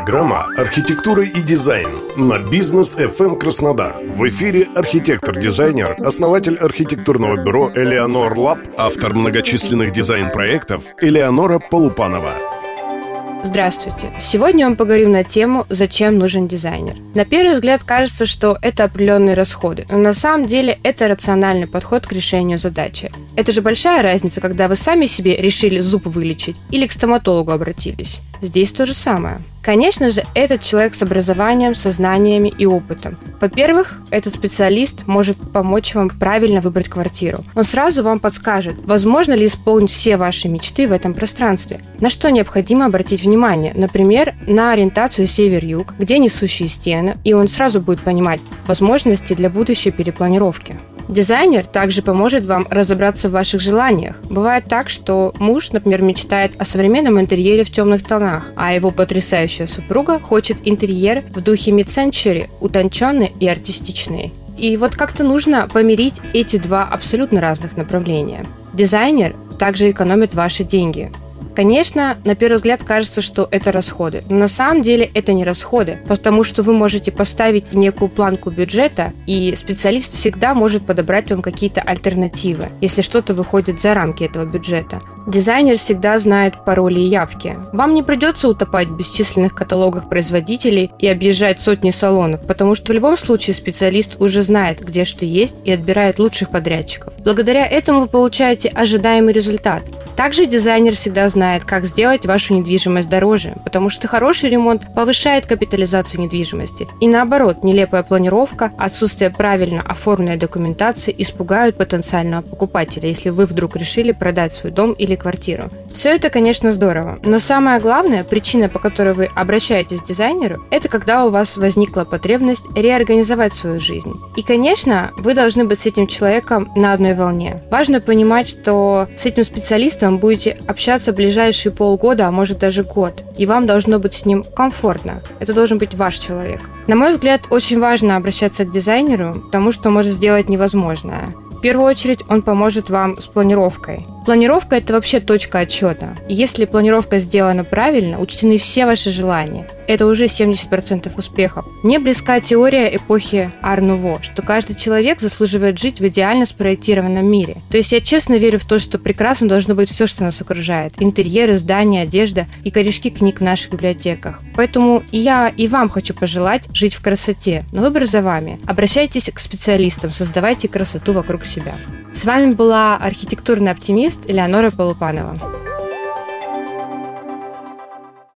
Программа «Архитектура и дизайн» на Business FM Краснодар. В эфире архитектор-дизайнер, основатель архитектурного бюро «Элеонор Лаб», автор многочисленных дизайн-проектов Элеонора Полупанова. Здравствуйте! Сегодня мы поговорим на тему «Зачем нужен дизайнер?». На первый взгляд кажется, что это определенные расходы, но на самом деле это рациональный подход к решению задачи. Это же большая разница, когда вы сами себе решили зуб вылечить или к стоматологу обратились. Здесь то же самое. Конечно же, этот человек с образованием, со знаниями и опытом. Во-первых, этот специалист может помочь вам правильно выбрать квартиру. Он сразу вам подскажет, возможно ли исполнить все ваши мечты в этом пространстве. На что необходимо обратить внимание? Например, на ориентацию север-юг, где несущие стены, и он сразу будет понимать возможности для будущей перепланировки. Дизайнер также поможет вам разобраться в ваших желаниях. Бывает так, что муж, например, мечтает о современном интерьере в темных тонах, а его потрясающая супруга хочет интерьер в духе mid-century, утонченный и артистичный. И вот как-то нужно помирить эти два абсолютно разных направления. Дизайнер также экономит ваши деньги. Конечно, на первый взгляд кажется, что это расходы, но на самом деле это не расходы, потому что вы можете поставить некую планку бюджета, и специалист всегда может подобрать вам какие-то альтернативы, если что-то выходит за рамки этого бюджета. Дизайнер всегда знает пароли и явки. Вам не придется утопать в бесчисленных каталогах производителей и объезжать сотни салонов, потому что в любом случае специалист уже знает, где что есть и отбирает лучших подрядчиков. Благодаря этому вы получаете ожидаемый результат. Также дизайнер всегда знает, как сделать вашу недвижимость дороже, потому что хороший ремонт повышает капитализацию недвижимости. И наоборот, нелепая планировка, отсутствие правильно оформленной документации испугают потенциального покупателя, если вы вдруг решили продать свой дом или квартиру. Все это, конечно, здорово, но самая главная причина, по которой вы обращаетесь к дизайнеру, это когда у вас возникла потребность реорганизовать свою жизнь. И, конечно, вы должны быть с этим человеком на одной волне. Важно понимать, что с этим специалистом будете общаться ближайшие полгода, а может даже год, и вам должно быть с ним комфортно. Это должен быть ваш человек. На мой взгляд, очень важно обращаться к дизайнеру, потому что может сделать невозможное. В первую очередь он поможет вам с планировкой. Планировка – это вообще точка отчета. Если планировка сделана правильно, учтены все ваши желания. Это уже 70% успехов. Мне близка теория эпохи Арнуво, что каждый человек заслуживает жить в идеально спроектированном мире. То есть я честно верю в то, что прекрасно должно быть все, что нас окружает. Интерьеры, здания, одежда и корешки книг в наших библиотеках. Поэтому и я, и вам хочу пожелать жить в красоте. Но выбор за вами. Обращайтесь к специалистам, создавайте красоту вокруг себя. С вами была архитектурный оптимист Элеонора Полупанова.